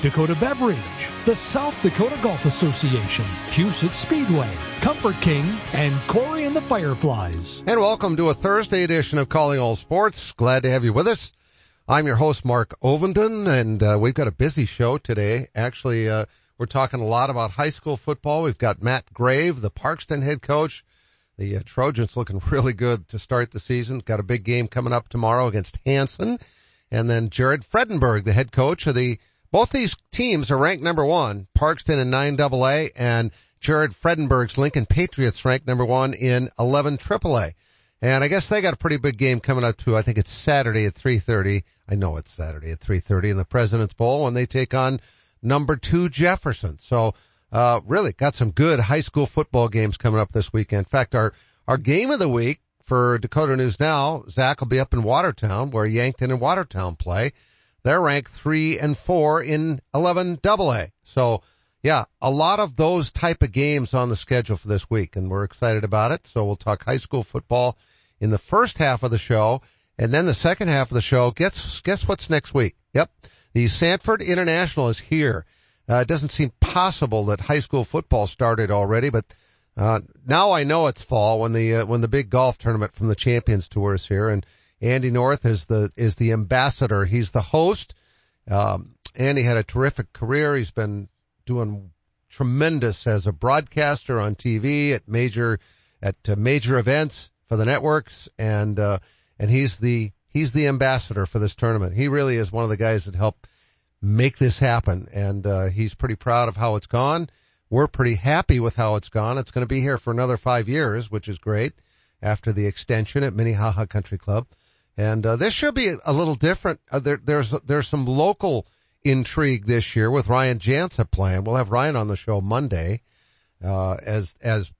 Dakota Beverage, the South Dakota Golf Association, Huset Speedway, Comfort King, and Corey and the Fireflies. And welcome to a Thursday edition of Calling All Sports. Glad to have you with us. I'm your host, Mark Ovenden, and uh, we've got a busy show today. Actually, uh, we're talking a lot about high school football. We've got Matt Grave, the Parkston head coach. The uh, Trojans looking really good to start the season. Got a big game coming up tomorrow against Hanson. And then Jared Fredenberg, the head coach of the both these teams are ranked number one, Parkston in 9AA and Jared Fredenberg's Lincoln Patriots ranked number one in 11 AAA. And I guess they got a pretty big game coming up too. I think it's Saturday at 3.30. I know it's Saturday at 3.30 in the President's Bowl when they take on number two Jefferson. So, uh, really got some good high school football games coming up this weekend. In fact, our, our game of the week for Dakota News Now, Zach will be up in Watertown where Yankton and Watertown play. They're ranked three and four in 11 AA. So yeah, a lot of those type of games on the schedule for this week and we're excited about it. So we'll talk high school football in the first half of the show and then the second half of the show. Guess, guess what's next week? Yep. The Sanford International is here. Uh, it doesn't seem possible that high school football started already, but uh, now I know it's fall when the uh, when the big golf tournament from the Champions Tour is here, and Andy North is the is the ambassador. He's the host. Um, Andy had a terrific career. He's been doing tremendous as a broadcaster on TV at major at uh, major events for the networks, and uh, and he's the he's the ambassador for this tournament. He really is one of the guys that helped make this happen, and uh, he's pretty proud of how it's gone. We're pretty happy with how it's gone. It's going to be here for another five years, which is great after the extension at Minnehaha Country Club. And uh, this should be a little different. Uh, there, there's there's some local intrigue this year with Ryan Jansa playing. We'll have Ryan on the show Monday, uh, as as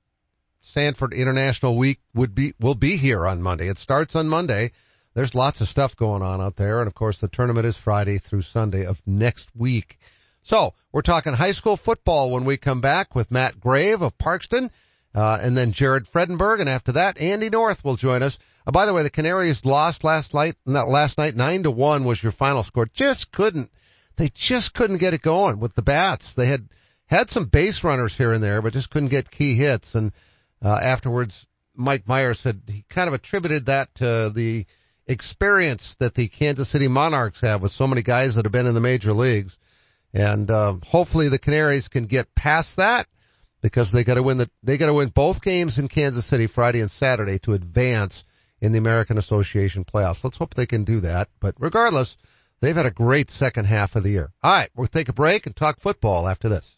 Sanford International Week would be will be here on Monday. It starts on Monday. There's lots of stuff going on out there, and of course the tournament is Friday through Sunday of next week. So we're talking high school football when we come back with Matt Grave of Parkston. Uh, and then Jared Fredenberg, and after that, Andy North will join us. Uh, by the way, the Canaries lost last night. Not last night, nine to one was your final score. Just couldn't. They just couldn't get it going with the bats. They had had some base runners here and there, but just couldn't get key hits. And uh, afterwards, Mike Meyer said he kind of attributed that to the experience that the Kansas City Monarchs have with so many guys that have been in the major leagues. And uh, hopefully the Canaries can get past that because they got to win the they got to win both games in Kansas City Friday and Saturday to advance in the American Association playoffs. Let's hope they can do that. But regardless, they've had a great second half of the year. All right, we'll take a break and talk football after this.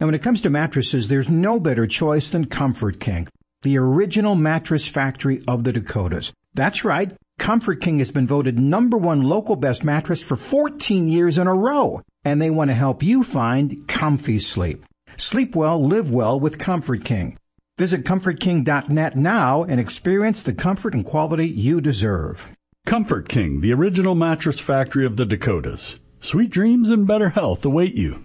Now, when it comes to mattresses, there's no better choice than Comfort King, the original mattress factory of the Dakotas. That's right. Comfort King has been voted number one local best mattress for 14 years in a row, and they want to help you find comfy sleep. Sleep well, live well with Comfort King. Visit ComfortKing.net now and experience the comfort and quality you deserve. Comfort King, the original mattress factory of the Dakotas. Sweet dreams and better health await you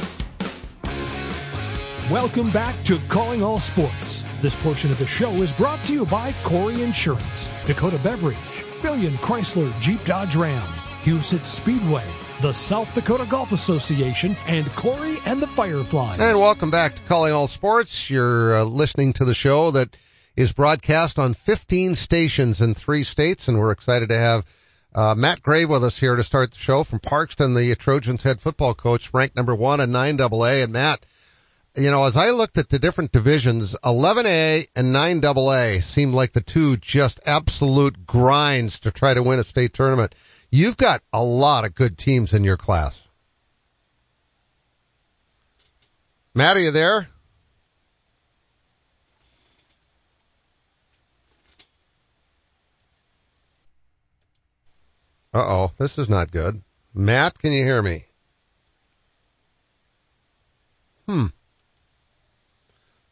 Welcome back to Calling All Sports. This portion of the show is brought to you by Corey Insurance, Dakota Beverage, Billion Chrysler Jeep Dodge Ram, Huset Speedway, the South Dakota Golf Association, and Corey and the Fireflies. And welcome back to Calling All Sports. You're uh, listening to the show that is broadcast on 15 stations in three states, and we're excited to have uh, Matt Grave with us here to start the show from Parkston, the Trojans head football coach, ranked number one in 9AA. And Matt, you know, as I looked at the different divisions, 11A and 9AA seemed like the two just absolute grinds to try to win a state tournament. You've got a lot of good teams in your class. Matt, are you there? Uh oh, this is not good. Matt, can you hear me? Hmm.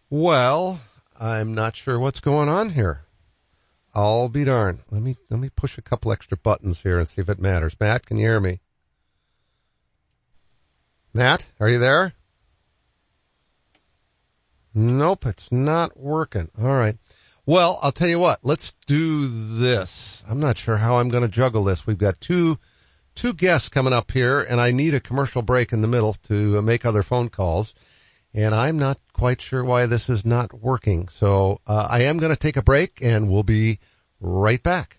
Well, I'm not sure what's going on here. I'll be darned. Let me let me push a couple extra buttons here and see if it matters. Matt, can you hear me? Matt, are you there? Nope, it's not working. All right. Well, I'll tell you what, let's do this. I'm not sure how I'm going to juggle this. We've got two, two guests coming up here and I need a commercial break in the middle to make other phone calls. And I'm not quite sure why this is not working. So, uh, I am going to take a break and we'll be right back.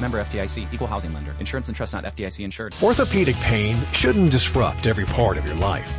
Member FDIC, equal housing lender. Insurance and trust not FDIC insured. Orthopedic pain shouldn't disrupt every part of your life.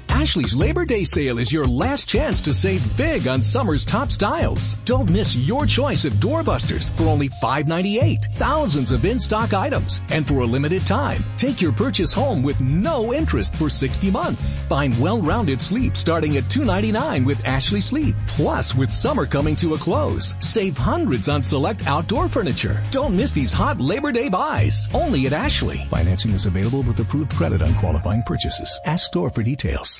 Ashley's Labor Day sale is your last chance to save big on summer's top styles. Don't miss your choice of doorbusters for only $5.98. Thousands of in-stock items. And for a limited time, take your purchase home with no interest for 60 months. Find well-rounded sleep starting at $2.99 with Ashley Sleep. Plus, with summer coming to a close, save hundreds on select outdoor furniture. Don't miss these hot Labor Day buys. Only at Ashley. Financing is available with approved credit on qualifying purchases. Ask store for details.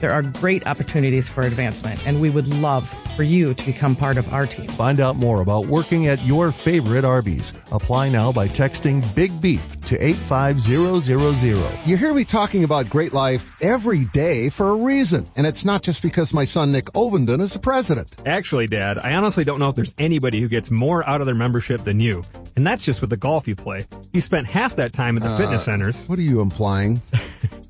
There are great opportunities for advancement, and we would love for you to become part of our team. Find out more about working at your favorite Arby's. Apply now by texting Big Beef to 85000. You hear me talking about great life every day for a reason, and it's not just because my son Nick Ovenden is the president. Actually, Dad, I honestly don't know if there's anybody who gets more out of their membership than you. And that's just with the golf you play. You spent half that time at the Uh, fitness centers. What are you implying?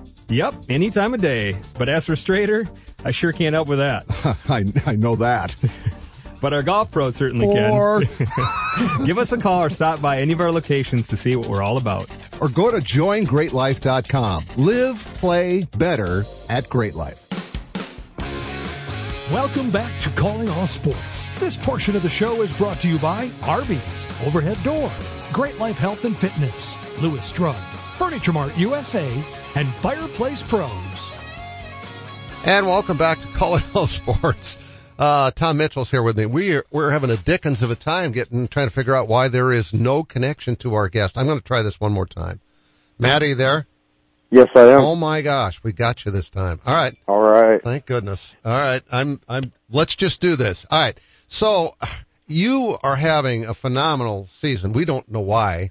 Yep, any time of day. But as for straighter, I sure can't help with that. I, I know that. But our golf pros certainly Or- can. Give us a call or stop by any of our locations to see what we're all about. Or go to joingreatlife.com. Live, play better at Great Life. Welcome back to Calling All Sports. This portion of the show is brought to you by Arby's, Overhead Door, Great Life Health and Fitness, Lewis Drug, Furniture Mart USA, and Fireplace Pros. And welcome back to Calling All Sports. Uh, Tom Mitchell's here with me. We're, we're having a dickens of a time getting, trying to figure out why there is no connection to our guest. I'm going to try this one more time. Maddie there? Yes, I am. Oh my gosh, we got you this time. All right. All right. Thank goodness. All right. I'm, I'm, let's just do this. All right. So you are having a phenomenal season. We don't know why.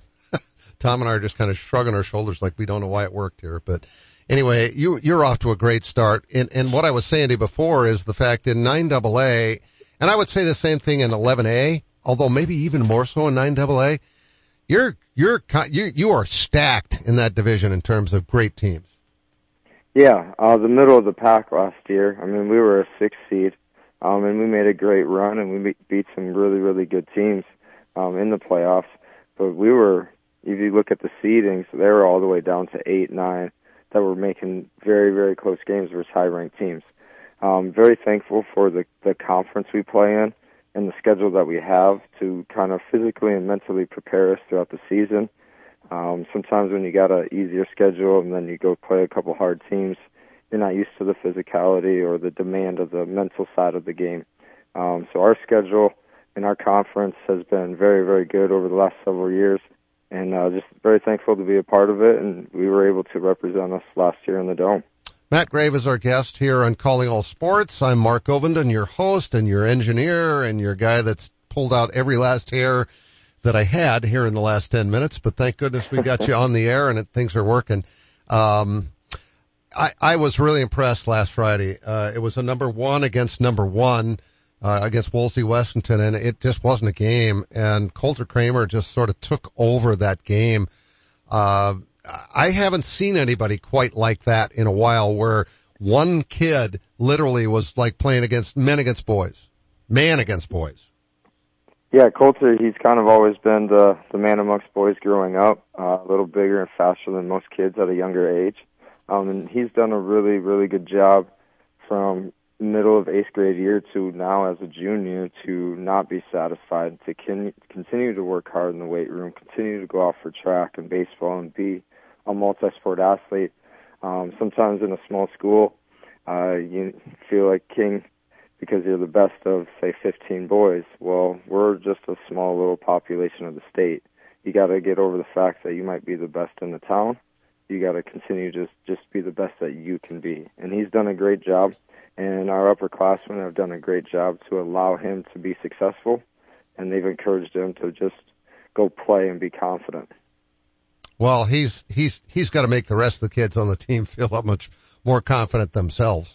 Tom and I are just kind of shrugging our shoulders like we don't know why it worked here, but anyway, you, you're off to a great start. And, and what I was saying to you before is the fact in 9AA, and I would say the same thing in 11A, although maybe even more so in 9AA, you're, you're, you, you are stacked in that division in terms of great teams. Yeah, uh, the middle of the pack last year. I mean, we were a six seed, um, and we made a great run, and we beat some really, really good teams um, in the playoffs. But we were, if you look at the seedings, they were all the way down to eight, nine, that were making very, very close games versus high-ranked teams. Um, very thankful for the the conference we play in and the schedule that we have to kind of physically and mentally prepare us throughout the season. Um, sometimes when you got an easier schedule and then you go play a couple hard teams, you're not used to the physicality or the demand of the mental side of the game. Um, so our schedule in our conference has been very, very good over the last several years, and uh, just very thankful to be a part of it. And we were able to represent us last year in the dome. Matt Grave is our guest here on Calling All Sports. I'm Mark Ovenden, your host and your engineer and your guy that's pulled out every last hair that I had here in the last 10 minutes, but thank goodness we got you on the air and it, things are working. Um, I, I was really impressed last Friday. Uh, it was a number one against number one, uh, against Wolsey Wessington and it just wasn't a game and Coulter Kramer just sort of took over that game. Uh, I haven't seen anybody quite like that in a while where one kid literally was like playing against men against boys, man against boys. Yeah, Coulter, he's kind of always been the the man amongst boys growing up, uh, a little bigger and faster than most kids at a younger age. Um, and he's done a really, really good job from middle of eighth grade year to now as a junior to not be satisfied, to con- continue to work hard in the weight room, continue to go out for track and baseball and be a multi-sport athlete. Um, sometimes in a small school, uh, you feel like king because you're the best of say 15 boys. Well, we're just a small little population of the state. You got to get over the fact that you might be the best in the town, you got to continue to just just be the best that you can be. And he's done a great job, and our upperclassmen have done a great job to allow him to be successful, and they've encouraged him to just go play and be confident. Well, he's he's he's got to make the rest of the kids on the team feel that much more confident themselves.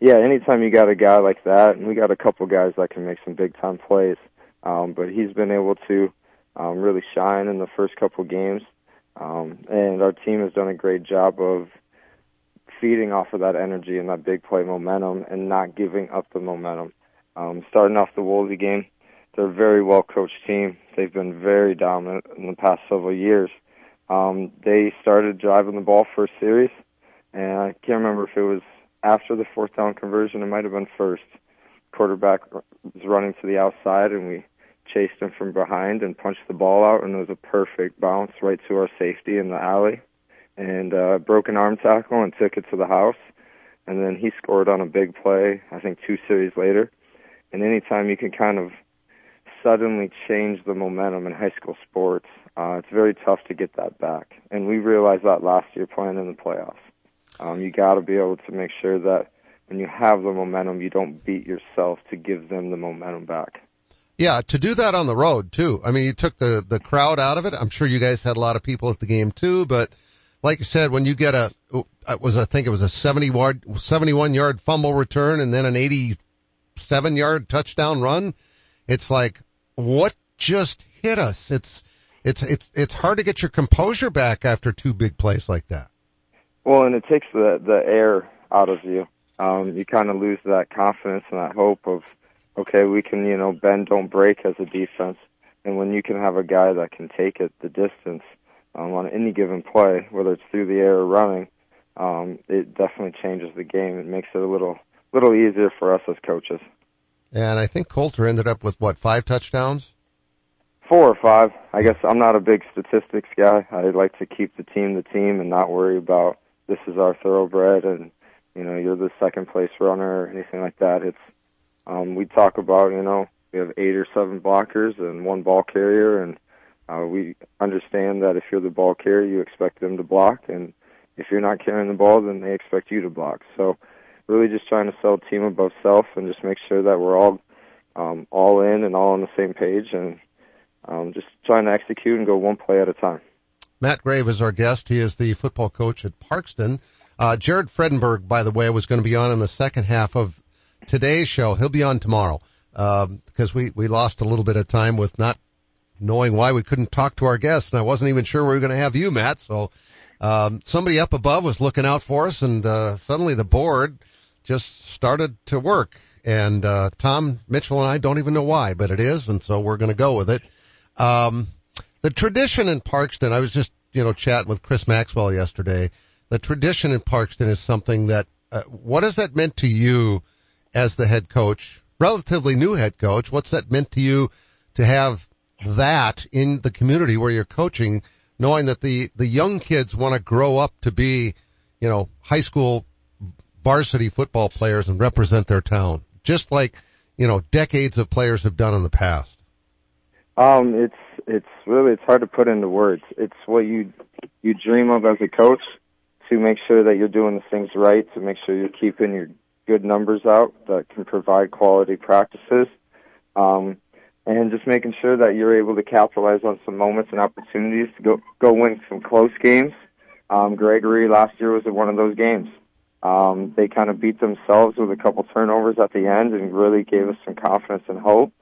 Yeah, anytime you got a guy like that, and we got a couple guys that can make some big time plays, um, but he's been able to um, really shine in the first couple games, um, and our team has done a great job of feeding off of that energy and that big play momentum, and not giving up the momentum. Um, starting off the Wolsey game, they're a very well coached team. They've been very dominant in the past several years. Um, they started driving the ball a series, and I can't remember if it was after the fourth down conversion. It might have been first. Quarterback was running to the outside, and we chased him from behind and punched the ball out, and it was a perfect bounce right to our safety in the alley, and uh, broken arm tackle and took it to the house. And then he scored on a big play, I think two series later. And anytime you can kind of suddenly change the momentum in high school sports, uh, it's very tough to get that back. And we realized that last year playing in the playoffs. Um, you got to be able to make sure that when you have the momentum, you don't beat yourself to give them the momentum back. Yeah, to do that on the road too. I mean, you took the the crowd out of it. I'm sure you guys had a lot of people at the game too, but like you said, when you get a it was I think it was a 70 yard 71 yard fumble return and then an 87 yard touchdown run, it's like what just hit us? It's it's it's it's hard to get your composure back after two big plays like that. Well, and it takes the the air out of you. Um, you kind of lose that confidence and that hope of, okay, we can you know bend don't break as a defense. And when you can have a guy that can take it the distance um, on any given play, whether it's through the air or running, um, it definitely changes the game. It makes it a little little easier for us as coaches. And I think Coulter ended up with what five touchdowns four or five. I guess I'm not a big statistics guy. I like to keep the team the team and not worry about this is our thoroughbred and you know you're the second place runner or anything like that. It's um, we talk about you know we have eight or seven blockers and one ball carrier and uh, we understand that if you're the ball carrier you expect them to block and if you're not carrying the ball then they expect you to block. So really just trying to sell team above self and just make sure that we're all um, all in and all on the same page and um, just trying to execute and go one play at a time. Matt Grave is our guest. He is the football coach at Parkston. Uh, Jared Fredenberg, by the way, was going to be on in the second half of today's show. He'll be on tomorrow um, because we we lost a little bit of time with not knowing why we couldn't talk to our guests, and I wasn't even sure we were going to have you, Matt. So um, somebody up above was looking out for us, and uh, suddenly the board just started to work. And uh, Tom Mitchell and I don't even know why, but it is, and so we're going to go with it. Um, the tradition in Parkston, I was just, you know, chatting with Chris Maxwell yesterday. The tradition in Parkston is something that, uh, what has that meant to you as the head coach, relatively new head coach? What's that meant to you to have that in the community where you're coaching, knowing that the, the young kids want to grow up to be, you know, high school varsity football players and represent their town, just like, you know, decades of players have done in the past? Um, it's it's really it's hard to put into words. It's what you you dream of as a coach to make sure that you're doing the things right, to make sure you're keeping your good numbers out that can provide quality practices, um, and just making sure that you're able to capitalize on some moments and opportunities to go go win some close games. Um, Gregory last year was one of those games. Um, they kind of beat themselves with a couple turnovers at the end and really gave us some confidence and hope.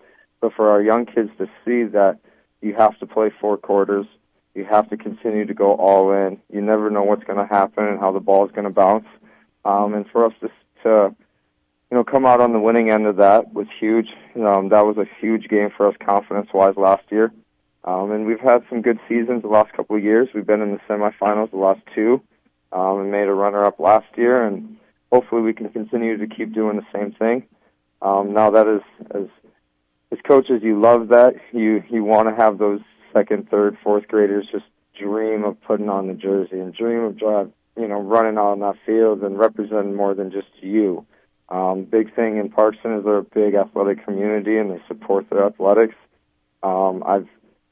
But for our young kids to see that you have to play four quarters, you have to continue to go all in. You never know what's going to happen and how the ball is going to bounce. Um, and for us to, to, you know, come out on the winning end of that was huge. Um, that was a huge game for us confidence-wise last year. Um, and we've had some good seasons the last couple of years. We've been in the semifinals the last two, um, and made a runner-up last year. And hopefully we can continue to keep doing the same thing. Um, now that is as as coaches, you love that. You you want to have those second, third, fourth graders just dream of putting on the jersey and dream of drive, you know, running out on that field and representing more than just you. Um, big thing in Parkston is a big athletic community and they support their athletics. Um, I've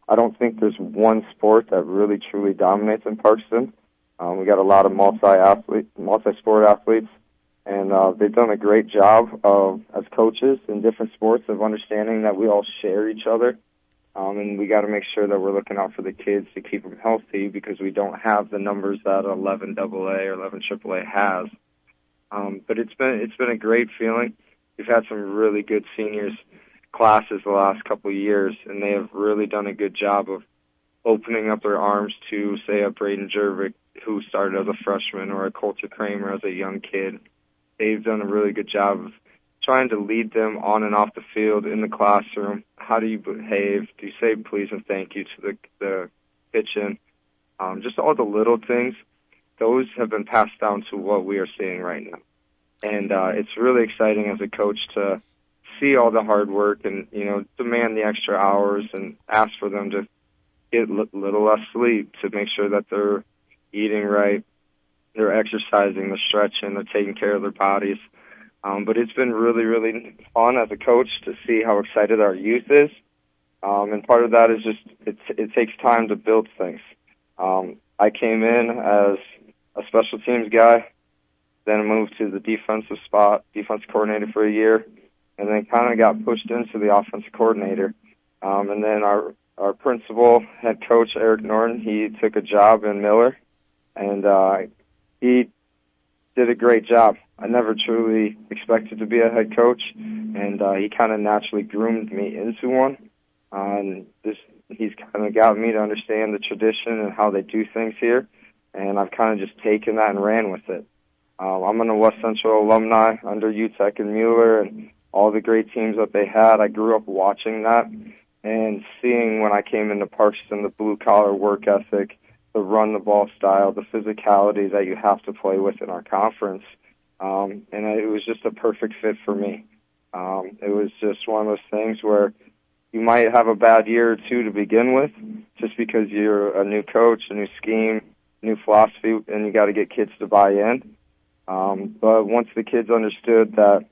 I don't think there's one sport that really truly dominates in Parkston. Um, we got a lot of multi-athlete, multi-sport athletes, and uh, they've done a great job of as coaches in different sports of understanding that we all share each other. Um, and we got to make sure that we're looking out for the kids to keep them healthy because we don't have the numbers that 11 AA or 11 AAA has. Um, but it's been it's been a great feeling. We've had some really good seniors classes the last couple of years, and they have really done a good job of opening up their arms to, say, a Braden Jervik who started as a freshman or a Coulter Kramer as a young kid. They've done a really good job of trying to lead them on and off the field in the classroom. How do you behave? Do you say please and thank you to the the kitchen? Um, just all the little things. Those have been passed down to what we are seeing right now, and uh, it's really exciting as a coach to see all the hard work and you know demand the extra hours and ask for them to get a little less sleep to make sure that they're eating right, they're exercising, they're stretching, they're taking care of their bodies. Um, but it's been really, really fun as a coach to see how excited our youth is. Um, and part of that is just it, it takes time to build things. Um, I came in as a special teams guy, then moved to the defensive spot, defense coordinator for a year, and then kind of got pushed into the offensive coordinator. Um, and then our our principal head coach Eric Norton, he took a job in Miller, and uh, he did a great job. I never truly expected to be a head coach, and uh, he kind of naturally groomed me into one. Uh, and this, he's kind of got me to understand the tradition and how they do things here, and I've kind of just taken that and ran with it. Uh, I'm an West Central alumni under UTEC and Mueller, and all the great teams that they had. I grew up watching that and seeing when I came into Parkston the blue collar work ethic the run the ball style, the physicality that you have to play with in our conference. Um, and it was just a perfect fit for me. Um, it was just one of those things where you might have a bad year or two to begin with, just because you're a new coach, a new scheme, new philosophy, and you got to get kids to buy in. Um, but once the kids understood that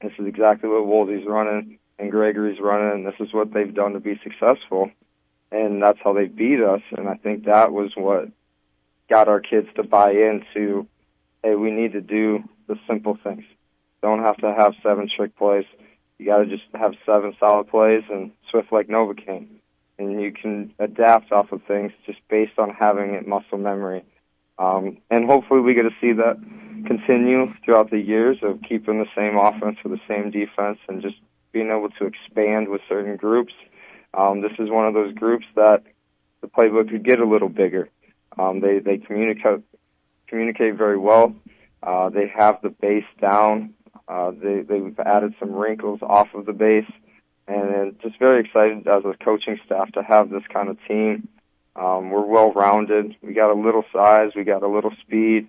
this is exactly what Wolsey's running and Gregory's running, and this is what they've done to be successful, and that's how they beat us. And I think that was what got our kids to buy into, hey, we need to do the simple things. Don't have to have seven trick plays. You got to just have seven solid plays and swift like Novocaine. And you can adapt off of things just based on having it muscle memory. Um, and hopefully we get to see that continue throughout the years of keeping the same offense with the same defense and just being able to expand with certain groups um, this is one of those groups that the playbook could get a little bigger. Um, they they communicate communicate very well. Uh, they have the base down. Uh, they they've added some wrinkles off of the base, and just very excited as a coaching staff to have this kind of team. Um, we're well rounded. We got a little size. We got a little speed.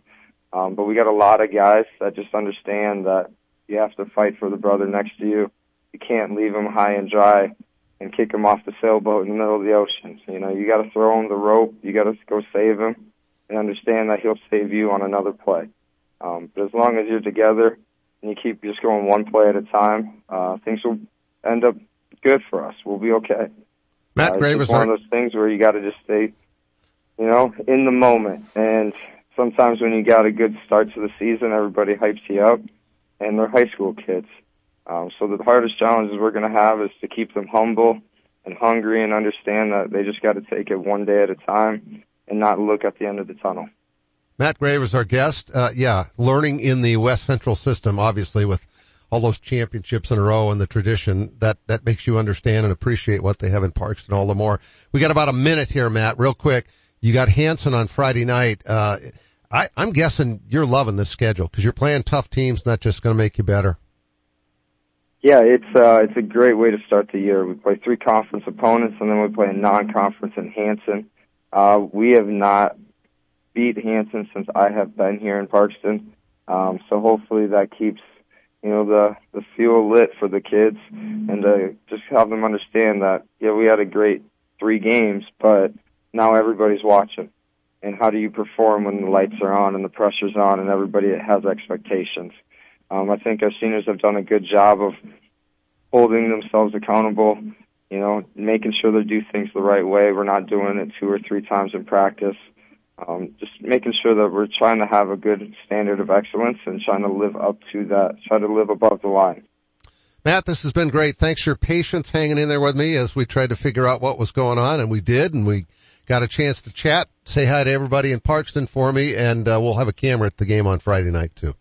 Um, but we got a lot of guys that just understand that you have to fight for the brother next to you. You can't leave him high and dry and kick him off the sailboat in the middle of the ocean. You know, you got to throw him the rope. You got to go save him, and understand that he'll save you on another play. Um, but as long as you're together and you keep just going one play at a time, uh, things will end up good for us. We'll be okay. Matt uh, Gray was one of those things where you got to just stay, you know, in the moment. And sometimes when you got a good start to the season, everybody hypes you up, and they're high school kids. Um, so the hardest challenges we're going to have is to keep them humble and hungry and understand that they just got to take it one day at a time and not look at the end of the tunnel. Matt Grave was our guest. Uh, yeah, learning in the West Central system, obviously with all those championships in a row and the tradition that, that makes you understand and appreciate what they have in Parkston all the more. We got about a minute here, Matt, real quick. You got Hanson on Friday night. Uh, I, I'm guessing you're loving this schedule because you're playing tough teams, not just going to make you better. Yeah, it's uh, it's a great way to start the year. We play three conference opponents, and then we play a non-conference in Hanson. Uh, we have not beat Hanson since I have been here in Parkston, um, so hopefully that keeps you know the the fuel lit for the kids, and to just have them understand that yeah, we had a great three games, but now everybody's watching. And how do you perform when the lights are on and the pressure's on and everybody has expectations? Um, I think our seniors have done a good job of holding themselves accountable, you know, making sure they do things the right way. We're not doing it two or three times in practice. Um, just making sure that we're trying to have a good standard of excellence and trying to live up to that, try to live above the line. Matt, this has been great. Thanks for your patience hanging in there with me as we tried to figure out what was going on, and we did, and we got a chance to chat. Say hi to everybody in Parkston for me, and uh, we'll have a camera at the game on Friday night too.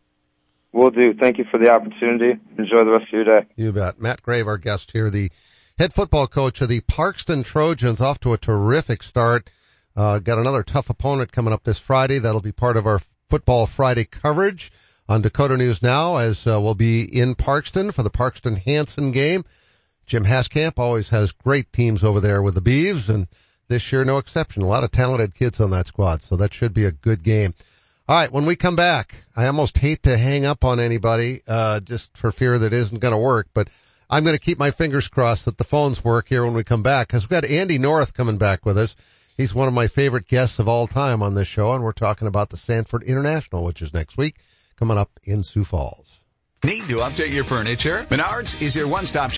Will do. Thank you for the opportunity. Enjoy the rest of your day. You bet. Matt Grave, our guest here, the head football coach of the Parkston Trojans, off to a terrific start. Uh, got another tough opponent coming up this Friday. That'll be part of our Football Friday coverage on Dakota News Now as uh, we'll be in Parkston for the Parkston Hanson game. Jim Haskamp always has great teams over there with the Beavs and this year no exception. A lot of talented kids on that squad, so that should be a good game. All right, when we come back, I almost hate to hang up on anybody, uh, just for fear that isn't going to work, but I'm going to keep my fingers crossed that the phones work here when we come back because we've got Andy North coming back with us. He's one of my favorite guests of all time on this show, and we're talking about the Sanford International, which is next week, coming up in Sioux Falls. Need to update your furniture? Menards is your one-stop